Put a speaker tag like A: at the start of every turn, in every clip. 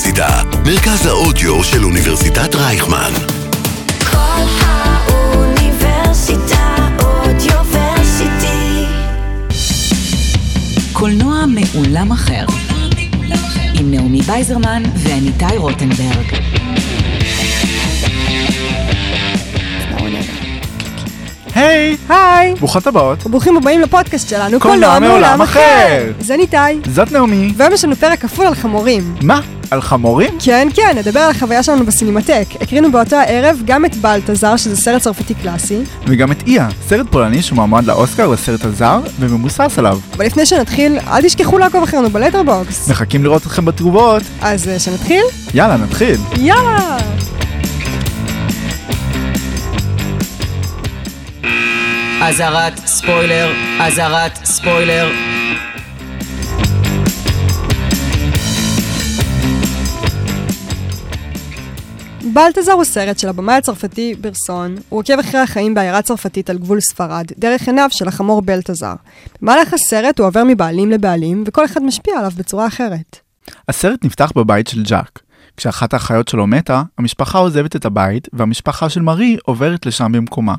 A: האוניברסיטה, מרכז האודיו של אוניברסיטת רייכמן.
B: כל האוניברסיטה אודיוורסיטי.
C: קולנוע מעולם אחר, עם נעמי בייזרמן ואניטאי רוטנברג.
D: היי,
E: היי,
D: ברוכות הבאות.
E: וברוכים הבאים לפודקאסט שלנו,
D: קולנוע מעולם אחר.
E: זה ניתאי,
D: זאת נעמי.
E: והיום יש לנו פרק כפול על חמורים.
D: מה? על חמורים?
E: כן, כן, נדבר על החוויה שלנו בסינמטק. הקרינו באותו הערב גם את בלטזר, שזה סרט צרפתי קלאסי.
D: וגם את איה, סרט פולני שמועמד לאוסקר לסרט הזר ומבוסס עליו.
E: אבל לפני שנתחיל, אל תשכחו לעקוב אחרינו ב Letterboxd.
D: מחכים לראות אתכם בתגובות.
E: אז אה, שנתחיל?
D: יאללה, נתחיל.
E: יאללה!
C: אזהרת ספוילר, אזהרת ספוילר.
E: בלטזר הוא סרט של הבמאי הצרפתי ברסון. הוא עוקב אחרי החיים בעיירה צרפתית על גבול ספרד, דרך עיניו של החמור בלטזר. במהלך הסרט הוא עובר מבעלים לבעלים, וכל אחד משפיע עליו בצורה אחרת.
D: הסרט נפתח בבית של ג'אק. כשאחת האחיות שלו מתה, המשפחה עוזבת את הבית, והמשפחה של מארי עוברת לשם במקומה.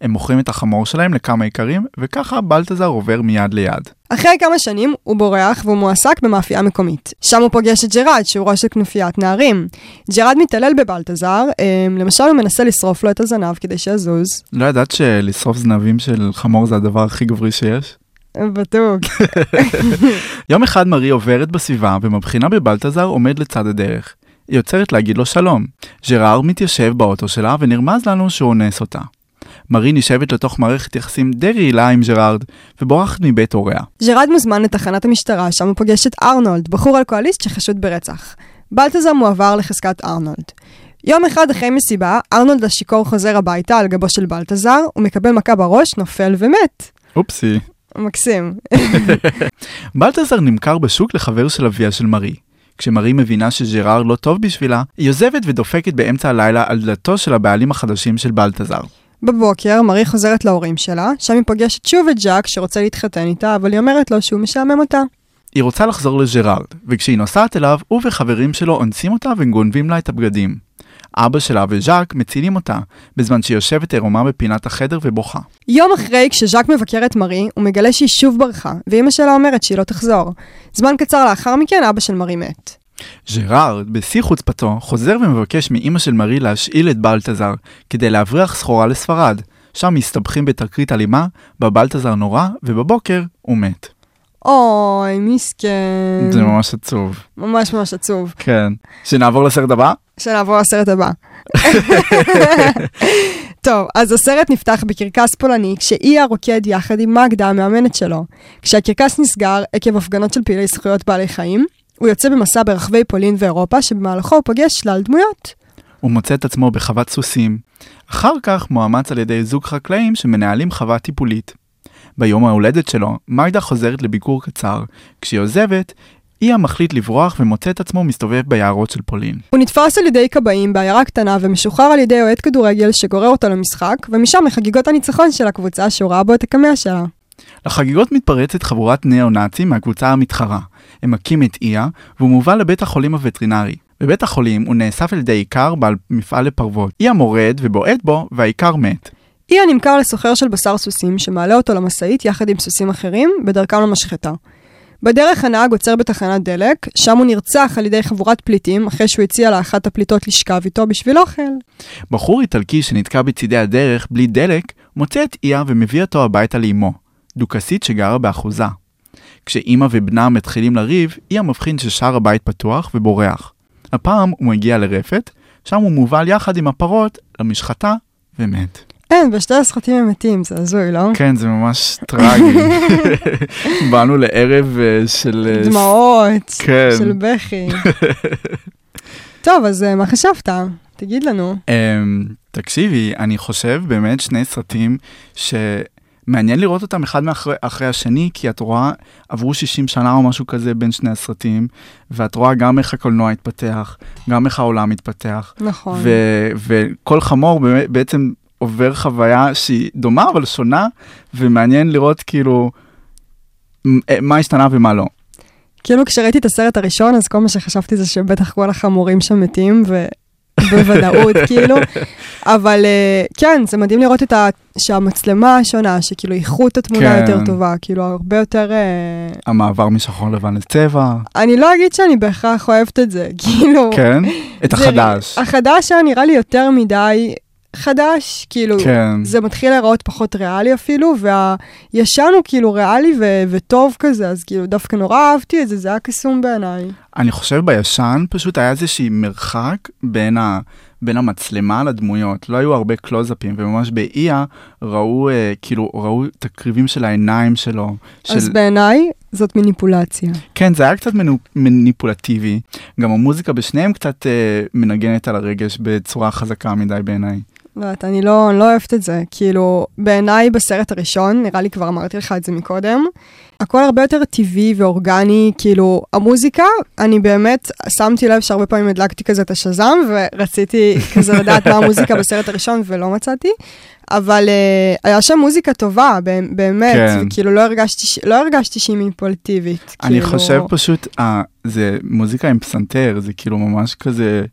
D: הם מוכרים את החמור שלהם לכמה איכרים, וככה בלטזר עובר מיד ליד.
E: אחרי כמה שנים הוא בורח והוא מועסק במאפייה מקומית. שם הוא פוגש את ג'ראד, שהוא ראש של כנופיית נערים. ג'ראד מתעלל בבלטזר, אה, למשל הוא מנסה לשרוף לו את הזנב כדי שיזוז.
D: לא ידעת שלשרוף זנבים של חמור זה הדבר הכי גברי שיש?
E: בטוח.
D: יום אחד מארי עוברת בסביבה ומבחינה בבלטזר עומד לצד הדרך. היא עוצרת להגיד לו שלום. ג'ראר מתיישב באוטו שלה ונרמז לנו שהוא אונס אותה. מארי נשבת לתוך מערכת יחסים די רעילה עם ג'רארד ובורחת מבית הוריה.
E: ג'ראד מוזמן לתחנת המשטרה, שם הוא פוגש את ארנולד, בחור אלכוהוליסט שחשוד ברצח. בלטזר מועבר לחזקת ארנולד. יום אחד אחרי מסיבה, ארנולד השיכור חוזר הביתה על גבו של בלטזר, הוא מקבל מכה בראש, נופל ומת.
D: אופסי.
E: מקסים.
D: בלטזר נמכר בשוק לחבר של אביה של מארי. כשמארי מבינה שג'ראר לא טוב בשבילה, היא עוזבת ודופקת באמצע הלילה על דלתו של הבעלים החדשים של בלטזר.
E: בבוקר, מארי חוזרת להורים שלה, שם היא פוגשת שוב את ג'אק שרוצה להתחתן איתה, אבל היא אומרת לו שהוא משעמם אותה.
D: היא רוצה לחזור לג'רארד, וכשהיא נוסעת אליו, הוא וחברים שלו אונסים אותה וגונבים לה את הבגדים. אבא שלה וז'אק מצילים אותה, בזמן שהיא יושבת עירומה בפינת החדר ובוכה.
E: יום אחרי, כשז'אק מבקר את מארי, הוא מגלה שהיא שוב ברחה, ואימא שלה אומרת שהיא לא תחזור. זמן קצר לאחר מכן, אבא של מארי מת.
D: ג'רארד, בשיא חוצפתו, חוזר ומבקש מאימא של מארי להשאיל את בלטזר, כדי להבריח סחורה לספרד. שם מסתבכים בתקרית אלימה, בה בלטזר נורא, ובבוקר הוא מת.
E: אוי, מסכן.
D: זה ממש עצוב.
E: ממש ממש עצוב.
D: כן. שנעבור לסרט הבא?
E: שנעבור לסרט הבא. טוב, אז הסרט נפתח בקרקס פולני, כשאיה רוקד יחד עם מגדה המאמנת שלו. כשהקרקס נסגר עקב הפגנות של פעילי זכויות בעלי חיים, הוא יוצא במסע ברחבי פולין ואירופה, שבמהלכו הוא פוגש שלל דמויות.
D: הוא מוצא את עצמו בחוות סוסים. אחר כך מואמץ על ידי זוג חקלאים שמנהלים חווה טיפולית. ביום ההולדת שלו, מיידה חוזרת לביקור קצר. כשהיא עוזבת, איה מחליט לברוח ומוצא את עצמו מסתובב ביערות של פולין.
E: הוא נתפס על ידי כבאים בעיירה קטנה ומשוחרר על ידי אוהד כדורגל שגורר אותו למשחק, ומשם לחגיגות הניצחון של הקבוצה שהוא ראה בו את הקמע שלה.
D: לחגיגות מתפרצת חבורת ניאו-נאצים מהקבוצה המתחרה. הם מכים את איה, והוא מובא לבית החולים הווטרינרי. בבית החולים הוא נאסף על ידי איכר בעל מפעל לפרוות. איה מורד ובועט בו, והאיכר מת.
E: איה נמכר לסוחר של בשר סוסים, שמעלה אותו למשאית יחד עם סוסים אחרים, בדרכם למשחטה. בדרך הנהג עוצר בתחנת דלק, שם הוא נרצח על ידי חבורת פליטים, אחרי שהוא הציע לאחת הפליטות לשכב איתו בשביל אוכל.
D: בחור איטלקי שנתקע בצידי הדרך בלי דלק, מוצא את איה ומביא אותו הביתה לאמו, דוכסית שגרה באחוזה. כשאימא ובנה מתחילים לריב, איה מבחין ששאר הבית פתוח ובורח. הפעם הוא מגיע לרפת, שם הוא מובל יחד עם הפרות למשחטה ומת.
E: אין, בשתי הסרטים הם מתים, זה הזוי, לא?
D: כן, זה ממש טרגי. באנו לערב אה, של... אה,
E: דמעות,
D: כן.
E: של בכי. טוב, אז אה, מה חשבת? תגיד לנו.
D: אמ, תקשיבי, אני חושב באמת שני סרטים שמעניין לראות אותם אחד מאחרי, אחרי השני, כי את רואה, עברו 60 שנה או משהו כזה בין שני הסרטים, ואת רואה גם איך הקולנוע התפתח, גם איך העולם התפתח,
E: נכון.
D: ו- וכל חמור בעצם עובר חוויה שהיא דומה אבל שונה, ומעניין לראות כאילו מ- מה השתנה ומה לא.
E: כאילו כשראיתי את הסרט הראשון, אז כל מה שחשבתי זה שבטח כל החמורים שם מתים, ובוודאות, כאילו. אבל אה, כן, זה מדהים לראות את ה... שהמצלמה שונה, שכאילו איכות התמונה
D: כן.
E: יותר טובה, כאילו הרבה יותר... אה,
D: המעבר משחור לבן לצבע,
E: אני לא אגיד שאני בהכרח אוהבת את זה, כאילו...
D: כן? את החדש.
E: החדש היה נראה לי יותר מדי חדש, כאילו,
D: כן.
E: זה מתחיל להיראות פחות ריאלי אפילו, והישן הוא כאילו ריאלי ו- וטוב כזה, אז כאילו דווקא נורא אהבתי את זה, זה היה קסום בעיניי.
D: אני חושב בישן פשוט היה איזושהי מרחק בין, ה, בין המצלמה לדמויות. לא היו הרבה קלוזאפים, וממש באיה ראו, אה, כאילו, ראו את הקריבים של העיניים שלו. של...
E: אז בעיניי זאת מניפולציה.
D: כן, זה היה קצת מנו, מניפולטיבי. גם המוזיקה בשניהם קצת אה, מנגנת על הרגש בצורה חזקה מדי בעיניי.
E: לא יודעת, אני לא, אני לא אוהבת את זה. כאילו, בעיניי בסרט הראשון, נראה לי כבר אמרתי לך את זה מקודם, הכל הרבה יותר טבעי ואורגני, כאילו, המוזיקה, אני באמת שמתי לב שהרבה פעמים הדלקתי כזה את השזם, ורציתי כזה לדעת מה המוזיקה בסרט הראשון ולא מצאתי. אבל uh, היה שם מוזיקה טובה, באמת,
D: כן.
E: וכאילו לא הרגשתי, לא הרגשתי שהיא מניפולטיבית.
D: אני
E: כאילו...
D: חושב פשוט, אה, זה מוזיקה עם פסנתר, זה כאילו ממש כזה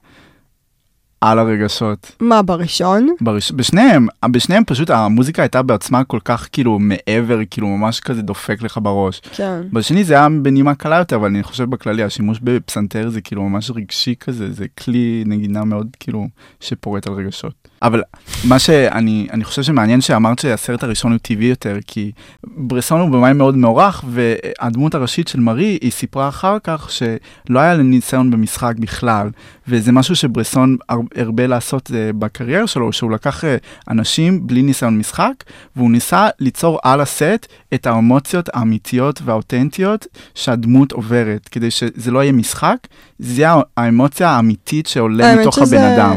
D: על הרגשות.
E: מה, בראשון?
D: בראש... בשניהם, בשניהם פשוט המוזיקה הייתה בעצמה כל כך כאילו מעבר, כאילו ממש כזה דופק לך בראש.
E: כן.
D: בשני זה היה בנימה קלה יותר, אבל אני חושב בכללי השימוש בפסנתר זה כאילו ממש רגשי כזה, זה כלי נגינה מאוד כאילו שפורט על רגשות. אבל מה שאני אני חושב שמעניין שאמרת שהסרט הראשון הוא טבעי יותר, כי ברסון הוא במאי מאוד מוערך, והדמות הראשית של מארי, היא סיפרה אחר כך שלא היה לה ניסיון במשחק בכלל, וזה משהו שברסון הר- הרבה לעשות uh, בקריירה שלו, שהוא לקח uh, אנשים בלי ניסיון משחק, והוא ניסה ליצור על הסט את האמוציות האמיתיות והאותנטיות שהדמות עוברת, כדי שזה לא יהיה משחק, זה האמוציה האמיתית שעולה מתוך הבן אדם.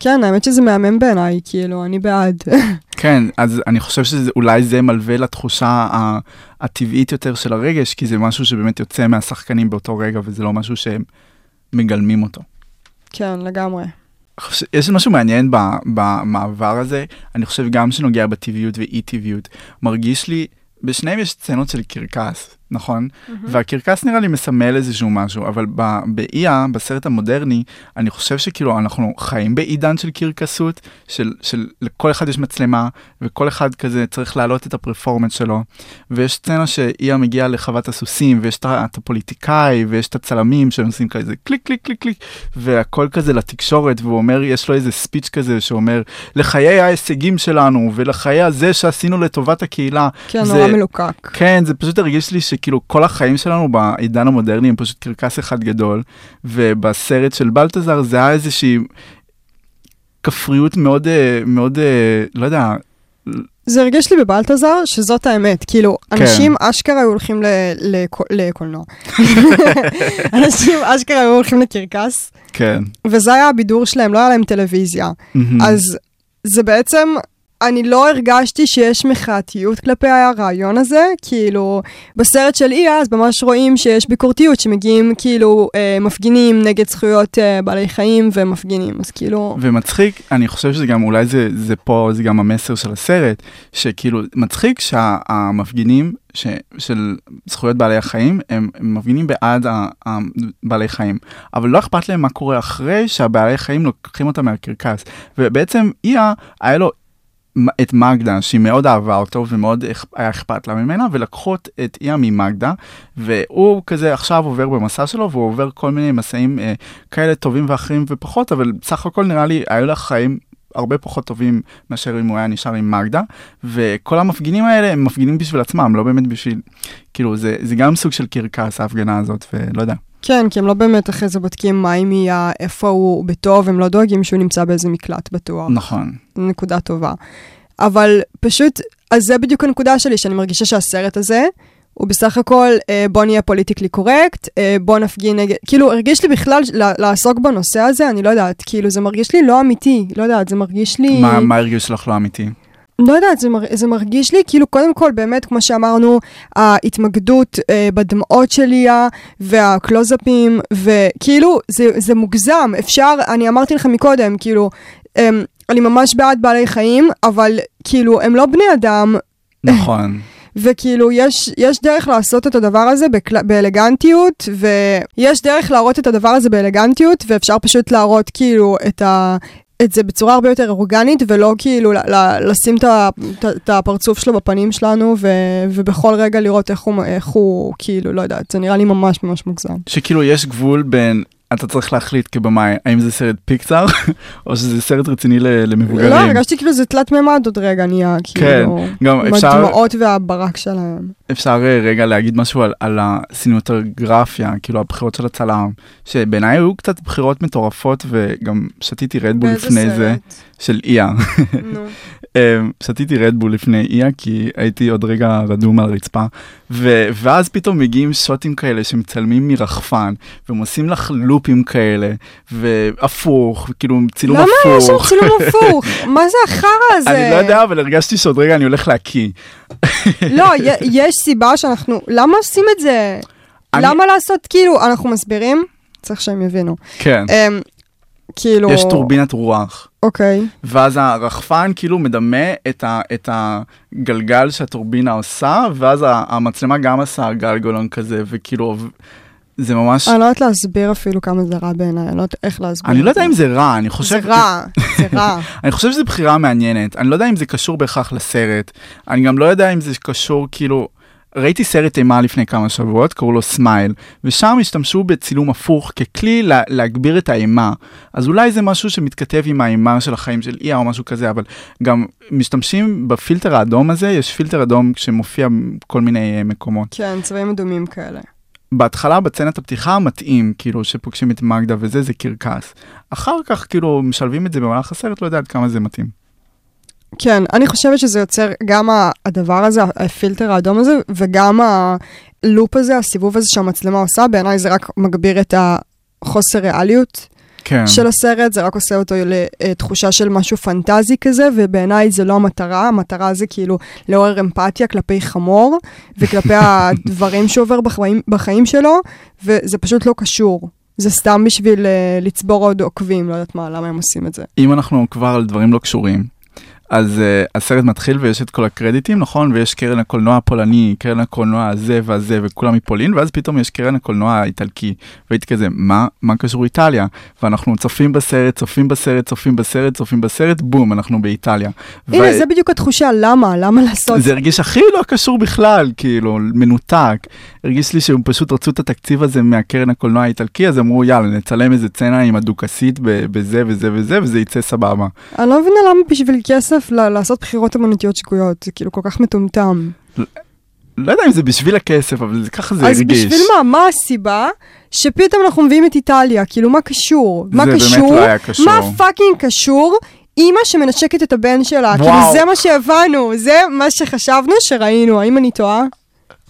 E: כן, האמת שזה מהמם בעיניי, כאילו, אני בעד.
D: כן, אז אני חושב שאולי זה מלווה לתחושה הטבעית יותר של הרגש, כי זה משהו שבאמת יוצא מהשחקנים באותו רגע, וזה לא משהו שהם מגלמים אותו.
E: כן, לגמרי.
D: יש משהו מעניין במעבר הזה, אני חושב גם שנוגע בטבעיות ואי טבעיות. מרגיש לי, בשניהם יש סצנות של קרקס, נכון? והקרקס נראה לי מסמל איזשהו משהו, אבל ב- באיה, בסרט המודרני, אני חושב שכאילו אנחנו חיים בעידן של קרקסות, של, של לכל אחד יש מצלמה, וכל אחד כזה צריך להעלות את ה performance שלו. ויש סצנה שאיה מגיעה לחוות הסוסים, ויש את הפוליטיקאי, ויש את הצלמים שהם עושים כזה קליק קליק קליק קליק, והכל כזה לתקשורת, והוא אומר, יש לו איזה speech כזה שאומר, לחיי ההישגים שלנו, ולחיי הזה שעשינו לטובת הקהילה.
E: כן,
D: זה-
E: נורא מלוקק.
D: כן, זה פשוט הרגיש לי שכאילו כל החיים שלנו בעידן המודרני הם פשוט קרקס אחד גדול, ובסרט של בלטזר זה היה איזושהי כפריות מאוד, אה, מאוד, אה, לא יודע,
E: זה הרגיש לי בבלטזר שזאת האמת, כאילו,
D: כן.
E: אנשים אשכרה היו הולכים לקולנוע. אנשים אשכרה היו הולכים לקרקס,
D: כן.
E: וזה היה הבידור שלהם, לא היה להם טלוויזיה.
D: מהמם.
E: אז זה בעצם, אני לא הרגשתי שיש מחאתיות כלפי הרעיון הזה, כאילו, בסרט של איה, אז ממש רואים שיש ביקורתיות, שמגיעים כאילו אה, מפגינים נגד זכויות אה, בעלי חיים ומפגינים, אז כאילו,
D: ומצחיק, אני חושב שזה גם, אולי זה, זה פה, זה גם המסר של הסרט, שכאילו, מצחיק שהמפגינים ש, של זכויות בעלי החיים, הם, הם מפגינים בעד בעלי חיים, אבל לא אכפת להם מה קורה אחרי שהבעלי חיים לוקחים אותם מהקרקס. ובעצם איה, היה לו את מגדה, שהיא מאוד אהבה אותו ומאוד היה אכפת לה ממנה, ולקחו את איה ממגדה, והוא כזה עכשיו עובר במסע שלו, והוא עובר כל מיני מסעים אה, כאלה טובים ואחרים ופחות, אבל בסך הכל נראה לי היו לה חיים הרבה פחות טובים מאשר אם הוא היה נשאר עם מגדה, וכל המפגינים האלה הם מפגינים בשביל עצמם, לא באמת בשביל, כאילו זה, זה גם סוג של קרקס ההפגנה הזאת, ולא יודע.
E: כן, כי הם לא באמת אחרי זה בודקים מה עם יהיה, איפה הוא בטוב, הם לא דואגים שהוא נמצא באיזה מקלט בטוח.
D: נכון.
E: נקודה טובה. אבל פשוט, אז זה בדיוק הנקודה שלי, שאני מרגישה שהסרט הזה, הוא בסך הכל, אה, בוא נהיה פוליטיקלי קורקט, אה, בוא נפגין נגד, כאילו, הרגיש לי בכלל לעסוק בנושא הזה, אני לא יודעת, כאילו, זה מרגיש לי לא אמיתי, לא יודעת, זה מרגיש לי...
D: מה, מה הרגיש לך לא אמיתי?
E: לא יודעת, זה, מר, זה מרגיש לי כאילו קודם כל באמת, כמו שאמרנו, ההתמקדות אה, בדמעות של ליה והקלוזאפים, וכאילו זה, זה מוגזם, אפשר, אני אמרתי לך מקודם, כאילו, אה, אני ממש בעד בעלי חיים, אבל כאילו הם לא בני אדם,
D: נכון.
E: וכאילו, יש, יש דרך לעשות את הדבר הזה בקל... באלגנטיות, ויש דרך להראות את הדבר הזה באלגנטיות, ואפשר פשוט להראות כאילו את ה... את זה בצורה הרבה יותר אורגנית, ולא כאילו ל- ל- לשים את הפרצוף שלו בפנים שלנו, ו- ובכל רגע לראות איך הוא, איך הוא, כאילו, לא יודעת, זה נראה לי ממש ממש מוגזם.
D: שכאילו יש גבול בין, אתה צריך להחליט כבמאי, האם זה סרט פיקצר, או שזה סרט רציני ל- למבוגרים.
E: לא, הרגשתי כאילו זה תלת מימד עוד רגע נהיה, כאילו,
D: גם
E: עם
D: אפשר-
E: הדמעות והברק שלהם.
D: אפשר אה, רגע להגיד משהו על, על הסינמטוגרפיה, כאילו הבחירות של הצלם, שבעיניי היו קצת בחירות מטורפות, וגם שתיתי רדבול לפני זה, של איה.
E: נו.
D: אמ, שתיתי רדבול לפני איה כי הייתי עוד רגע רדום על הרצפה ו- ואז פתאום מגיעים שוטים כאלה שמצלמים מרחפן והם עושים לך לופים כאלה והפוך כאילו צילום
E: למה יש שם
D: הפוך.
E: צילום הפוך? מה זה החרא הזה?
D: אני לא יודע אבל הרגשתי שעוד רגע אני הולך להקיא.
E: לא, יש סיבה שאנחנו... למה עושים את זה?
D: אני-
E: למה לעשות כאילו... אנחנו מסבירים? צריך שהם יבינו.
D: כן.
E: אמ, כאילו...
D: יש טורבינת רוח
E: אוקיי.
D: ואז הרחפן כאילו מדמה את, ה- את הגלגל שהטורבינה עושה ואז המצלמה גם עושה גלגלון כזה וכאילו זה ממש
E: אני לא יודעת להסביר אפילו כמה זה רע בעיניי, אני לא יודעת איך להסביר.
D: אני לא יודע אם זה רע אני חושב
E: זה רע, זה רע.
D: אני חושב שזו בחירה מעניינת, אני לא יודע אם זה קשור בהכרח לסרט, אני גם לא יודע אם זה קשור כאילו, ראיתי סרט אימה לפני כמה שבועות, קראו לו Smile, ושם השתמשו בצילום הפוך ככלי לה, להגביר את האימה, אז אולי זה משהו שמתכתב עם האימה של החיים של איה או משהו כזה, אבל גם משתמשים בפילטר האדום הזה, יש פילטר אדום שמופיע בכל מיני אה, מקומות.
E: כן, צבעים אדומים כאלה.
D: בהתחלה בסצנת הפתיחה מתאים, כאילו שפוגשים את מגדה וזה, זה קרקס. אחר כך כאילו משלבים את זה במהלך הסרט, לא יודע עד כמה זה מתאים.
E: כן, אני חושבת שזה יוצר גם הדבר הזה, הפילטר האדום הזה, וגם הלופ הזה, הסיבוב הזה שהמצלמה עושה, בעיניי זה רק מגביר את החוסר ריאליות
D: כן.
E: של הסרט, זה רק עושה אותו לתחושה של משהו פנטזי כזה, ובעיניי זה לא המטרה, המטרה זה כאילו לעורר אמפתיה כלפי חמור, וכלפי הדברים שעובר בחיים, בחיים שלו, וזה פשוט לא קשור. זה סתם בשביל uh, לצבור עוד עוקבים, לא יודעת מה, למה הם עושים את זה.
D: אם אנחנו כבר על דברים לא קשורים, אז uh, הסרט מתחיל ויש את כל הקרדיטים, נכון? ויש קרן הקולנוע הפולני, קרן הקולנוע הזה והזה, וכולם מפולין, ואז פתאום יש קרן הקולנוע האיטלקי. והייתי כזה, מה, מה קשור איטליה? ואנחנו צופים בסרט, צופים בסרט, צופים בסרט, צופים בסרט, בום, אנחנו באיטליה.
E: הנה,
D: ו-
E: זה בדיוק התחושה, למה? למה לעשות?
D: זה הרגיש הכי לא קשור בכלל, כאילו, מנותק. הרגיש לי שהם פשוט רצו את התקציב הזה מהקרן הקולנוע האיטלקי, אז אמרו, יאללה, נצלם איזה צנע עם הדוכסית בזה וזה וזה, וזה יצא סבבה.
E: אני לא מבינה למה בשביל כסף ל- לעשות בחירות אמנותיות שגויות, זה כאילו כל כך מטומטם.
D: לא יודע אם זה בשביל הכסף, אבל ככה זה
E: אז
D: הרגיש.
E: בשביל מה? מה הסיבה שפתאום אנחנו מביאים את איטליה? כאילו, מה קשור? מה
D: זה באמת
E: קשור?
D: לא היה קשור.
E: מה fucking קשור? אימא שמנשקת את הבן שלה, כאילו
D: וואו.
E: זה מה שהבנו, זה מה שחשבנו שראינו, האם אני טועה?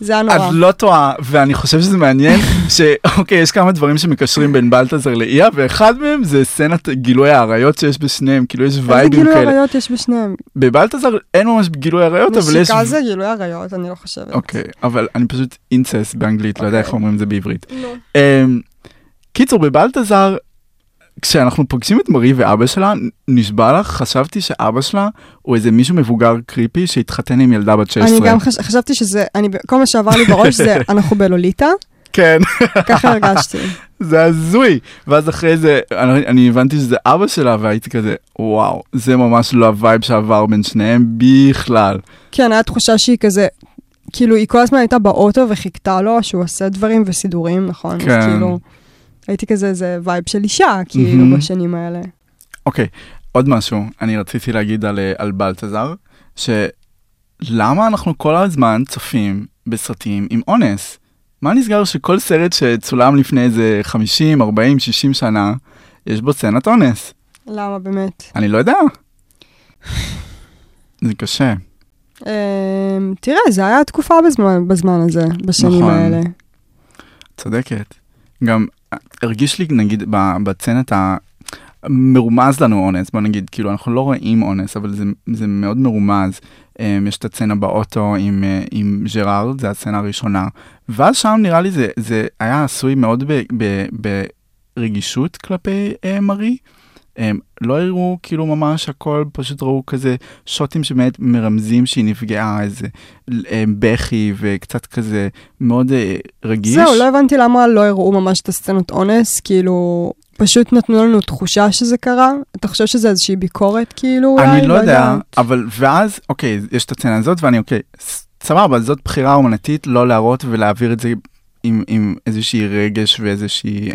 E: זה היה
D: את
E: נורא.
D: לא טועה, ואני חושב שזה מעניין, שאוקיי, יש כמה דברים שמקשרים בין בלטזר לאיה, ואחד מהם זה סצנת גילוי העריות שיש בשניהם, כאילו יש
E: איזה
D: וייבים
E: גילוי
D: כאלה.
E: עריות יש בשניהם?
D: בבלטזר אין ממש גילוי עריות, אבל יש...
E: נשיקה זה גילוי עריות, אני לא חושבת.
D: אוקיי, אבל אני פשוט incest באנגלית, לא יודע איך
E: אוקיי.
D: אומרים את זה בעברית. אמ, קיצור, בבלטזר, כשאנחנו פוגשים את מרי ואבא שלה, נשבע לך, חשבתי שאבא שלה הוא איזה מישהו מבוגר creepy שהתחתן עם ילדה בת 16.
E: אני גם חש- חשבתי שזה, אני, כל מה שעבר לי בראש זה, אנחנו בלוליטה,
D: כן,
E: ככה הרגשתי.
D: זה הזוי. ואז אחרי זה, אני, אני הבנתי שזה אבא שלה, והייתי כזה, וואו, זה ממש לא ה vibe שעבר בין שניהם בכלל.
E: כן, היה תחושה שהיא כזה, כאילו, היא כל הזמן הייתה באוטו וחיכתה לו שהוא עושה דברים וסידורים, נכון?
D: כן.
E: אז כאילו, הייתי כזה, זה vibe של אישה, כאילו,
D: מהמם.
E: בשנים האלה.
D: אוקיי, עוד משהו, אני רציתי להגיד על, אה, על בלטזר, שלמה אנחנו כל הזמן צופים בסרטים עם אונס? מה נסגר שכל סרט שצולם לפני איזה 50, 40, 60 שנה, יש בו סצנת אונס?
E: למה באמת?
D: אני לא יודע. זה קשה.
E: אמ, תראה, זה היה תקופה בזמן, בזמן הזה, בשנים
D: נכון.
E: האלה.
D: צודקת. גם הרגיש לי, נגיד, בצנת ה... מרומז לנו אונס, בוא נגיד, כאילו, אנחנו לא רואים אונס, אבל זה, זה מאוד מרומז. Um, יש את הסצנה באוטו עם, uh, עם ג'רארד, זו הסצנה הראשונה. ואז שם נראה לי זה, זה היה עשוי מאוד ברגישות כלפי uh, מרי. הם לא הראו כאילו ממש הכל, פשוט ראו כזה שוטים שבאמת מרמזים שהיא נפגעה, איזה בכי וקצת כזה מאוד אה, רגיש.
E: זהו, לא הבנתי למה לא הראו ממש את הסצנות אונס, כאילו, פשוט נתנו לנו תחושה שזה קרה. אתה חושב שזה איזושהי ביקורת, כאילו, אולי?
D: אני לא יודע,
E: יודעת.
D: אבל ואז, אוקיי, יש את הסצנה הזאת, ואני, אוקיי, סבבה, זאת בחירה אומנותית לא להראות ולהעביר את זה עם, עם איזושהי רגש ואיזושהי um,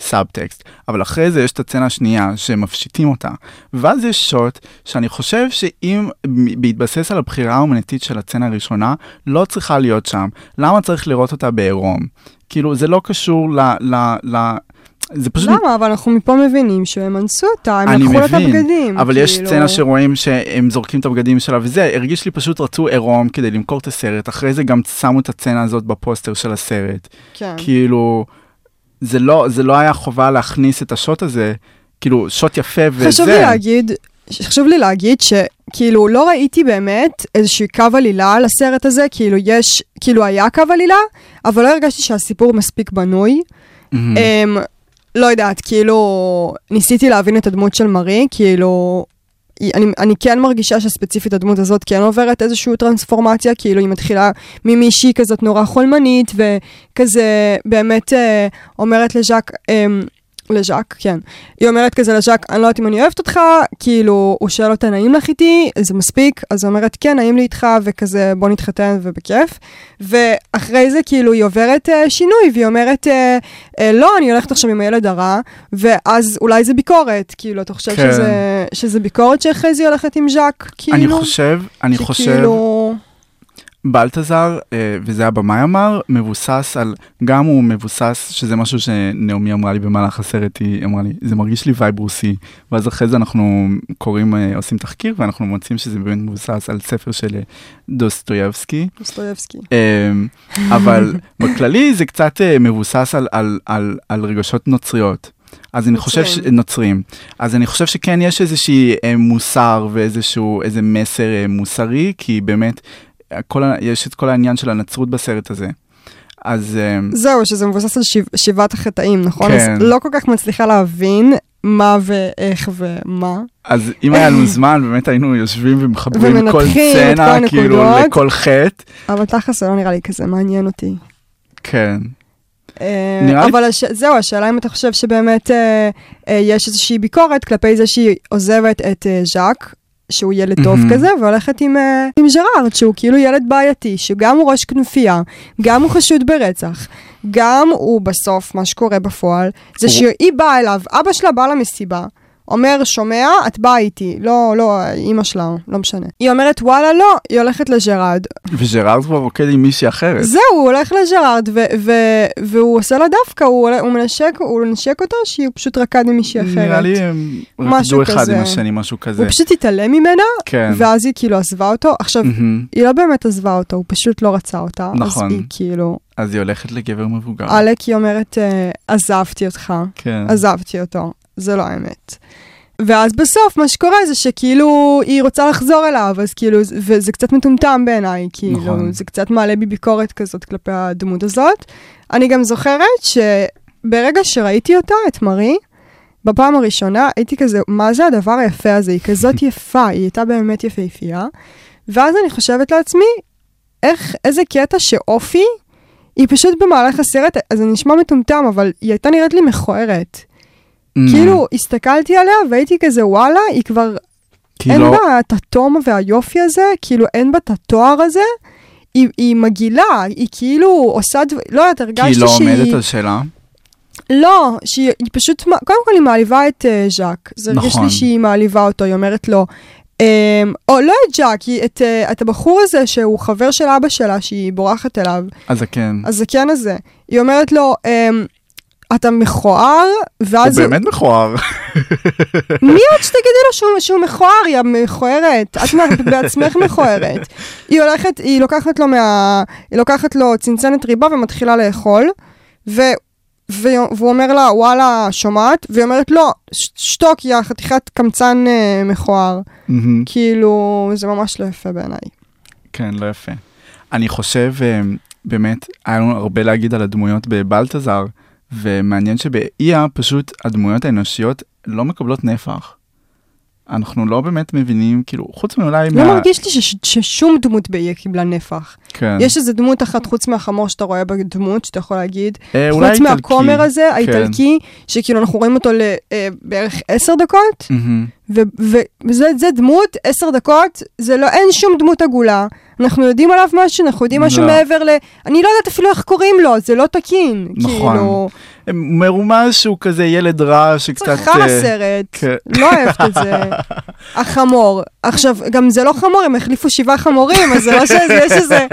D: subtext. אבל אחרי זה יש את הסצנה השנייה שמפשיטים אותה. ואז יש שוט שאני חושב שאם בהתבסס על הבחירה האומנותית של הסצנה הראשונה, לא צריכה להיות שם. למה צריך לראות אותה בעירום? כאילו, זה לא קשור ל... ל, ל זה פשוט...
E: למה? אבל אנחנו מפה מבינים שהם אנסו אותה, הם לקחו לה את הבגדים.
D: אבל יש
E: כאילו.
D: סצנה שרואים שהם זורקים את הבגדים שלה וזה, הרגיש לי פשוט רצו עירום כדי למכור את הסרט, אחרי זה גם שמו את הסצנה הזאת בפוסטר של הסרט.
E: כן.
D: כאילו, זה לא, זה לא היה חובה להכניס את השוט הזה, כאילו, שוט יפה וזה.
E: חשוב לי להגיד, חשוב לי להגיד שכאילו לא ראיתי באמת איזשהו קו עלילה לסרט הזה, כאילו יש, כאילו היה קו עלילה, אבל לא הרגשתי שהסיפור מספיק בנוי.
D: מהמם.
E: אמ, לא יודעת, כאילו, ניסיתי להבין את הדמות של מארי, כאילו, אני, אני כן מרגישה שספציפית הדמות הזאת כן עוברת איזושהי טרנספורמציה, כאילו היא מתחילה ממישהי כזאת נורא חולמנית, וכזה באמת אה, אומרת לז'אק, אה, לז'אק, כן. היא אומרת כזה לז'אק, אני לא יודעת אם אני אוהבת אותך, כאילו, הוא שואל אותה, נעים לך איתי? זה מספיק? אז היא אומרת, כן, נעים לי איתך, וכזה, בוא נתחתן ובכיף. ואחרי זה, כאילו, היא עוברת אה, שינוי, והיא אומרת, אה, אה, לא, אני הולכת עכשיו עם הילד הרע, ואז אולי זה ביקורת, כאילו, אתה חושב
D: כן.
E: שזה, שזה ביקורת שאחרי זה היא הולכת עם ז'אק? כאילו?
D: אני חושב, אני חושב,
E: שכאילו...
D: בלטזר, אה, וזה הבמאי אמר, מבוסס על, גם הוא מבוסס, שזה משהו שנעמי אמרה לי במהלך הסרט, היא אמרה לי, זה מרגיש לי vibe רוסי, ואז אחרי זה אנחנו קוראים, אה, עושים תחקיר, ואנחנו מוצאים שזה באמת מבוסס על ספר של אה, דוסטויבסקי,
E: דוסטויבסקי.
D: אמ, אבל בכללי זה קצת מבוסס על, על, על, על רגשות נוצריות. אז אני חושב, ש... נוצריים. אז אני חושב שכן יש איזושהי אה, מוסר ואיזשהו, איזה מסר מוסרי, כי באמת, כל, יש את כל העניין של הנצרות בסרט הזה. אז אה,
E: זהו, שזה מבוסס על שיב, שבעת החטאים, נכון?
D: כן.
E: אז לא כל כך מצליחה להבין מה ואיך ומה.
D: אז אם היה לנו זמן, באמת היינו יושבים ומחברים כל סצנה, כאילו,
E: הנקודות.
D: לכל חטא.
E: אבל תכלס זה לא נראה לי כזה מעניין אותי.
D: כן.
E: אה,
D: נראה
E: אבל הש... זהו, השאלה אם אתה חושב שבאמת אה, אה, יש איזושהי ביקורת כלפי זה שהיא עוזבת את אה, ז'אק, שהוא ילד טוב
D: מהמם.
E: כזה, והולכת עם, אה, עם ז'רארד, שהוא כאילו ילד בעייתי, שגם הוא ראש כנופיה, גם הוא חשוד ברצח, גם הוא בסוף, מה שקורה בפועל, זה שהיא באה אליו, אבא שלה בא למסיבה. אומר, שומע, את באה איתי. לא, לא, אימא שלה, לא משנה. היא אומרת, וואלה, לא, היא הולכת לג'רארד.
D: וז'רארד כבר רוקד עם מישהי אחרת.
E: זהו, הוא הולך לג'רארד, והוא עושה לה דווקא, הוא, הוא מנשק, הוא מנשק אותה, שהיא פשוט רקד עם מישהי אחרת.
D: נראה לי הם רקדו אחד
E: כזה.
D: עם השני, משהו כזה.
E: הוא פשוט התעלם ממנה,
D: כן.
E: ואז היא כאילו עזבה אותו. עכשיו,
D: מהמם.
E: היא לא באמת עזבה אותו, הוא פשוט לא רצה אותה.
D: נכון.
E: אז היא כאילו,
D: אז היא הולכת לגבר מבוגר.
E: עלק היא אומרת, אה, עזבתי אותך,
D: כן.
E: עזבתי אותו. זה לא האמת. ואז בסוף מה שקורה זה שכאילו היא רוצה לחזור אליו, אז כאילו, זה- וזה קצת מטומטם בעיניי, כאילו,
D: נכון.
E: זה קצת מעלה בי ביקורת כזאת כלפי הדמות הזאת. אני גם זוכרת שברגע שראיתי אותה, את מרי, בפעם הראשונה הייתי כזה, מה זה הדבר היפה הזה? היא כזאת יפה, היא הייתה באמת יפהפייה. ואז אני חושבת לעצמי, איך, איזה קטע שאופי, היא פשוט במהלך הסרט, אז זה נשמע מטומטם, אבל היא הייתה נראית לי מכוערת.
D: Mm.
E: כאילו, הסתכלתי עליה והייתי כזה, וואלה, היא כבר,
D: כי
E: אין
D: לא-
E: בה את התום והיופי הזה, כאילו, אין בה את התואר הזה. היא, היא מגעילה, היא כאילו עושה דבר, לא יודעת,
D: כי
E: הרגשתי
D: היא לא
E: שהיא...
D: עומדת על שלה.
E: לא, שהיא היא פשוט, קודם כל היא מעליבה את uh, ז'אק. זה הרגיש
D: נכון.
E: לי שהיא מעליבה אותו, היא אומרת לו, um, או לא את היא- את, uh, את הבחור הזה שהוא חבר של אבא שלה, שהיא בורחת אליו,
D: אז כן.
E: הזקן הזה. היא אומרת לו, um, אתה מכוער, ואז הוא...
D: באמת מכוער.
E: מי עוד שתגידי לו שהוא, שהוא מכוער, היא המכוערת? את בעצמך מכוערת. היא הולכת, היא לוקחת לו מה... היא לוקחת לו צנצנת ריבה ומתחילה לאכול, ו... ו... והוא אומר לה, וואלה, שומעת? והיא אומרת, לא, שתוק, יא חתיכת קמצן אה, מכוער.
D: מהמם.
E: כאילו, זה ממש לא יפה בעיניי.
D: כן, לא יפה. אני חושב, אה, באמת, היה לנו הרבה להגיד על הדמויות בבלטזר, ומעניין שבאיה פשוט הדמויות האנושיות לא מקבלות נפח. אנחנו לא באמת מבינים, כאילו, חוץ מאולי
E: לא מרגיש לי שש- ששום דמות באי קיבלה נפח.
D: כן.
E: יש איזה דמות אחת חוץ מהחמור שאתה רואה בדמות, שאתה יכול להגיד,
D: אה, אולי
E: חוץ
D: איטלקי.
E: מהכומר הזה,
D: כן.
E: האיטלקי, שכאילו אנחנו רואים אותו לבערך עשר דקות, וזה זה דמות, עשר דקות, זה לא, אין שום דמות עגולה. אנחנו יודעים עליו משהו, אנחנו יודעים משהו
D: לא.
E: מעבר ל... אני לא יודעת אפילו איך קוראים לו, זה לא תקין.
D: נכון.
E: כאילו,
D: מרומז שהוא כזה ילד רע שקצת...
E: צריכה
D: אה,
E: הסרט,
D: כן.
E: לא אוהבת את זה. החמור. עכשיו, גם זה לא חמור, הם החליפו שבעה חמורים, אז זה לא שזה, יש איזה...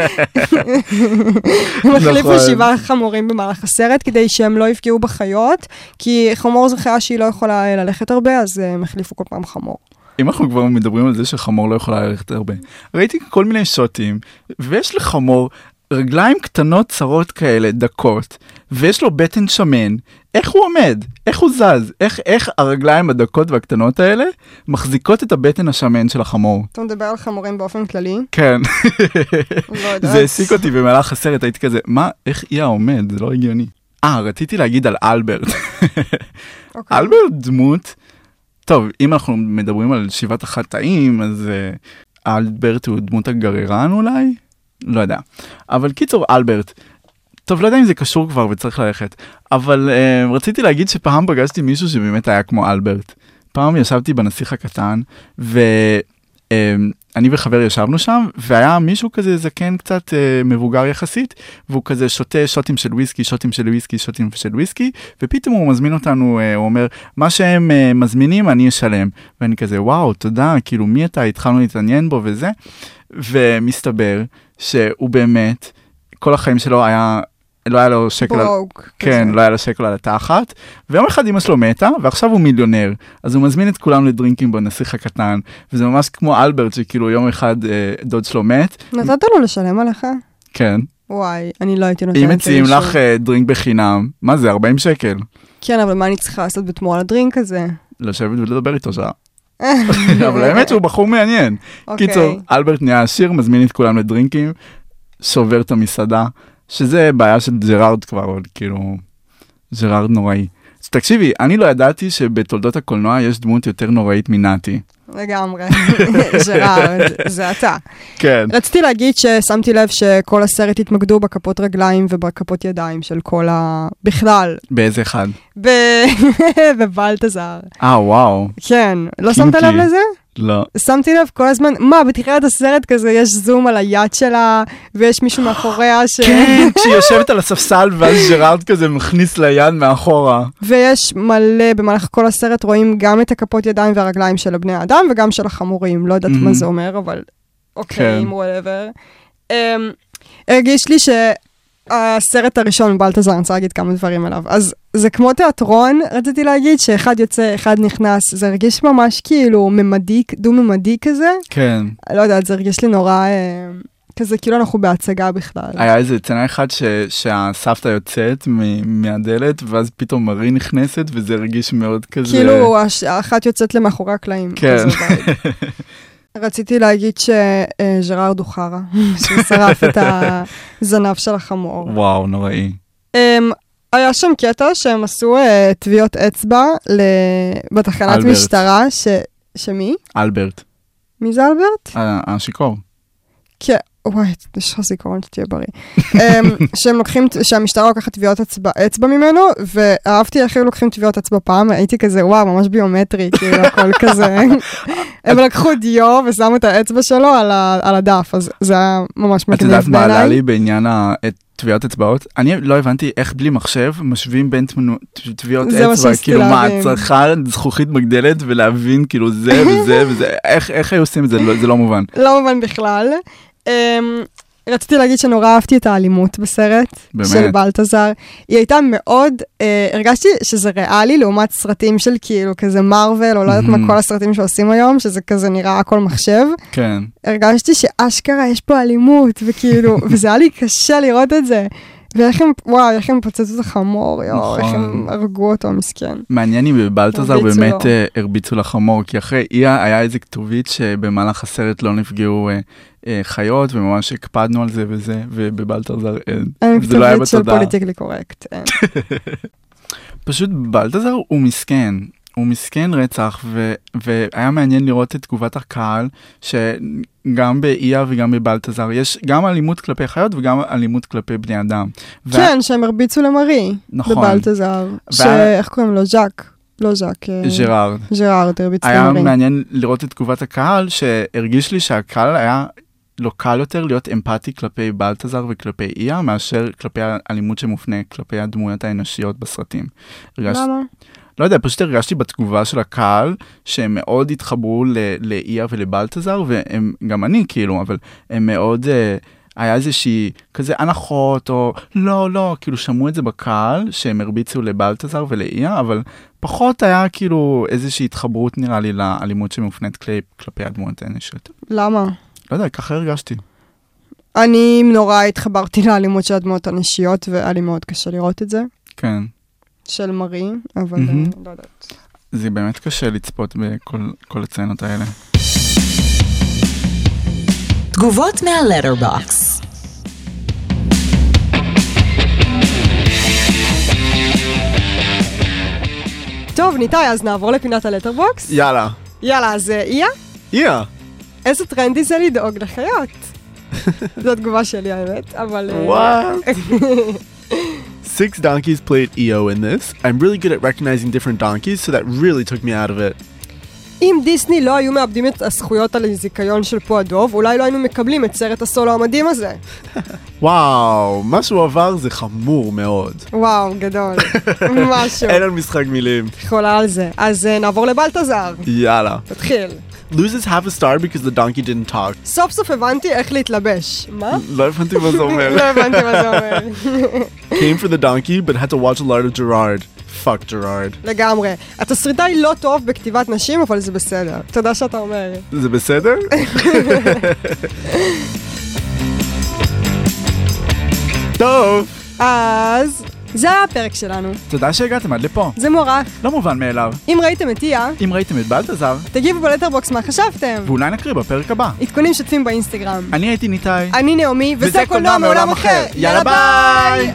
E: הם החליפו
D: נכון.
E: שבעה חמורים במהלך הסרט, כדי שהם לא יפגעו בחיות, כי חמור זו חיה שהיא לא יכולה אה, ללכת הרבה, אז אה, הם החליפו כל פעם חמור.
D: אם אנחנו כבר מדברים על זה שחמור לא יכולה ללכת הרבה, ראיתי כל מיני שוטים, ויש לחמור רגליים קטנות צרות כאלה, דקות, ויש לו בטן שמן, איך הוא עומד? איך הוא זז? איך, איך הרגליים הדקות והקטנות האלה מחזיקות את הבטן השמן של החמור?
E: אתה מדבר על חמורים באופן כללי?
D: כן,
E: לא יודעת.
D: זה העסיק אותי במהלך הסרט, הייתי כזה, מה, איך אי העומד? זה לא הגיוני. אה, רציתי להגיד על אלברט.
E: אוקיי.
D: אלברט דמות, טוב, אם אנחנו מדברים על שבעת החטאים, אז uh, אלברט הוא דמות הגררן אולי? לא יודע. אבל קיצור, אלברט. טוב, לא יודע אם זה קשור כבר וצריך ללכת, אבל uh, רציתי להגיד שפעם פגשתי מישהו שבאמת היה כמו אלברט. פעם ישבתי בנסיך הקטן, ואני וחבר ישבנו שם, והיה מישהו כזה זקן קצת uh, מבוגר יחסית, והוא כזה שותה שוטים של וויסקי, שוטים של וויסקי, שוטים של וויסקי, ופתאום הוא מזמין אותנו, uh, הוא אומר, מה שהם uh, מזמינים אני אשלם. ואני כזה, וואו, תודה, כאילו, מי אתה? התחלנו להתעניין בו וזה. ומסתבר שהוא באמת, כל החיים שלו היה, לא היה לו שקל, על-
E: ברוק.
D: כן,
E: כזה.
D: לא היה לו שקל על התחת, ויום אחד אמא שלו מתה, ועכשיו הוא מיליונר, אז הוא מזמין את כולם לדרינקים בנסיך הקטן, וזה ממש כמו אלברט, שכאילו יום אחד אה, דוד שלו מת,
E: נתת לו לשלם עליך?
D: כן,
E: וואי, אני לא הייתי נותנת
D: אם מציעים. לך אה, דרינק בחינם, מה זה, 40 שקל?
E: כן, אבל מה אני צריכה לעשות בתמורה לדרינק הזה?
D: לשבת ולדבר איתו שעה. אבל האמת שהוא בחור מעניין.
E: אוקיי.
D: קיצור, אלברט נהיה עשיר, מזמין את כולם לדרינקים, שובר את המסעדה, שזה בעיה של ג'רארד כבר, אבל כאילו, ג'רארד נוראי. אז תקשיבי, אני לא ידעתי שבתולדות הקולנוע יש דמות יותר נוראית מנאטי.
E: לגמרי. ג'רארד, זה אתה.
D: כן.
E: רציתי להגיד ששמתי לב שכל הסרט התמקדו בכפות רגליים ובכפות ידיים של כל ה... בכלל.
D: באיזה אחד?
E: ב... בבלטזר.
D: אה, וואו.
E: כן, לא שמת. לב לזה?
D: לא.
E: שמתי לב כל הזמן, מה, בתחילת הסרט כזה יש זום על היד שלה, ויש מישהו מאחוריה ש...
D: כן, כשהיא יושבת על הספסל ואז ג'רארד כזה מכניס לה יד מאחורה.
E: ויש מלא, במהלך כל הסרט רואים גם את הכפות ידיים והרגליים של הבני האדם וגם של החמורים, לא יודעת
D: Mhm.
E: מה זה אומר, אבל אוקיי,
D: כן.
E: Whatever. Um, הרגיש לי שהסרט הראשון, בלטזר, אני רוצה להגיד כמה דברים עליו. אז זה כמו תיאטרון, רציתי להגיד, שאחד יוצא, אחד נכנס, זה הרגיש ממש כאילו ממדי, דו-ממדי כזה.
D: כן.
E: לא יודעת, זה הרגיש לי נורא... אה, כזה כאילו אנחנו בהצגה בכלל.
D: היה איזה צנה אחת ש- שהסבתא יוצאת מ- מהדלת ואז פתאום מרי נכנסת וזה הרגיש מאוד כזה.
E: כאילו הש- האחת יוצאת למאחורי הקלעים.
D: כן.
E: רציתי להגיד שז'רארד הוא חרא, שהוא שרף את הזנב של החמור.
D: וואו, נוראי.
E: אמ, היה שם קטע שהם עשו אה, טביעות אצבע ל- בתחנת
D: אלברט.
E: משטרה, ש... שמי?
D: אלברט,
E: מי זה אלברט?
D: השיכור.
E: כן, וואי, יש לך זיכרון שתהיה בריא. אמ, שהם לוקחים, שהמשטרה לוקחת טביעות אצבע, אצבע ממנו, ואהבתי איך היו לוקחים טביעות אצבע פעם, הייתי כזה, וואו, ממש ביומטרי, כאילו, הכל כזה. הם לקחו דיו ושמו את האצבע שלו על, ה, על הדף, אז זה היה ממש
D: את
E: מגניב
D: יודעת מה עלה
E: בעיניי.
D: לי בעניין ה- את טביעות אצבעות? אני לא הבנתי איך בלי מחשב משווים בין טביעות אצבע, כאילו מה. את צריכה זכוכית מגדלת ולהבין כאילו זה וזה וזה, איך איך היו עושים את זה, לא- זה לא מובן.
E: לא מובן בכלל. אמ, רציתי להגיד שנורא אהבתי את האלימות בסרט
D: באמת?
E: של בלטזר. היא הייתה מאוד, אה, הרגשתי שזה ריאלי לעומת סרטים של כאילו כזה מארוול, או לא יודעת. מה כל הסרטים שעושים היום, שזה כזה נראה הכל מחשב.
D: כן.
E: הרגשתי שאשכרה יש פה אלימות, וכאילו, וזה היה לי קשה לראות את זה. ואיך הם, וואו, איך הם פוצצו את החמור, יואו, איך הם
D: נכון.
E: הרגו אותו, מסכן.
D: מעניין אם בבלטזר באמת
E: לו.
D: אה, הרביצו לחמור, כי אחרי איה היה איזה כתובית שבמהלך הסרט לא נפגעו אה, אה, חיות, וממש הקפדנו על זה וזה, ובבלטזר אין.
E: אין
D: זה לא היה
E: כתובית של
D: בתודעה.
E: פוליטיקלי קורקט. אין.
D: פשוט בלטזר הוא מסכן. הוא מסכן רצח, ו, והיה מעניין לראות את תגובת הקהל, שגם באיה וגם בבלטזר יש גם אלימות כלפי חיות וגם אלימות כלפי בני אדם. ו-
E: כן, שהם הרביצו למרי.
D: נכון.
E: בבלטזר.
D: וה-
E: שאיך קוראים לו? ז'אק. לא ז'אק. אה,
D: ז'רארד.
E: ז'רארד הרביץ
D: היה
E: למרי.
D: מעניין לראות את תגובת הקהל, שהרגיש לי שהקהל היה לו קל יותר להיות אמפתי כלפי בלטזר וכלפי איה, מאשר כלפי האלימות שמופנה כלפי הדמויות האנושיות בסרטים. הרגש...
E: למה?
D: לא יודע, פשוט הרגשתי בתגובה של הקהל שהם מאוד התחברו ל- לאיה ולבלטזר, והם, גם אני כאילו, אבל הם מאוד, אה, היה איזושהי כזה הנחות, או לא, לא, כאילו שמעו את זה בקהל, שהם הרביצו לבלטזר ולאיה, אבל פחות היה כאילו איזושהי התחברות נראה לי לאלימות שמופנית כלי, כלפי הדמויות האנושיות.
E: למה?
D: לא יודע, ככה הרגשתי.
E: אני נורא התחברתי לאלימות של הדמויות הנשיות, והיה לי מאוד קשה לראות את זה,
D: כן,
E: של מרי, אבל
D: מהמם.
E: לא יודעת.
D: זה באמת קשה לצפות בכל כל הסצנות האלה.
C: תגובות מה Letterboxd.
E: טוב, ניתאי, אז נעבור לפינת ה Letterboxd.
F: יאללה.
E: יאללה, אז אה, אי-אה,
F: Yeah.
E: איזה טרנדי זה לדאוג לחיות. זו התגובה שלי האמת, אבל... אה,
F: What? Six donkeys played EO in this. I'm really good at recognizing different donkeys, so that really took me out of it.
E: אם דיסני לא היו מאבדים את הזכויות על הזיכיון של פה הדוב, אולי לא היינו מקבלים את סרט הסולו המדהים הזה.
F: וואו, מה שהוא עבר זה חמור מאוד.
E: וואו, גדול. משהו.
F: אין על משחק מילים.
E: חולה על זה. אז אה, נעבור לבלטזר.
F: יאללה.
E: תתחיל.
F: Loses half a star because the donkey didn't talk.
E: סוף סוף הבנתי איך להתלבש. מה?
F: לא הבנתי מה זה אומר.
E: לא הבנתי מה זה אומר.
F: Came for the donkey, but had to watch a lot of Gerard. Fuck Gerard.
E: לגמרי. התסריטאי לא טוב בכתיבת נשים, אבל זה בסדר. תודה שאתה אומר.
F: זה בסדר? טוב.
E: אז, זה היה הפרק שלנו.
D: תודה שהגעתם עד לפה.
E: זה מוערך.
D: לא מובן מאליו.
E: אם ראיתם את אי-אה,
D: אם ראיתם את בלטזר,
E: תגיבו ב Letterboxd מה חשבתם.
D: ואולי נקריא בפרק הבא.
E: עדכונים שוטפים באינסטגרם.
D: אני הייתי ניתאי.
E: אני נעמי, וזה קולנוע מעולם אחר.
D: יאללה ביי!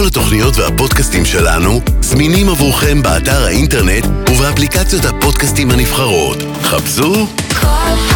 A: כל התוכניות והפודקאסטים שלנו זמינים עבורכם באתר האינטרנט ובאפליקציות הפודקאסטים הנבחרות. חפשו
B: כל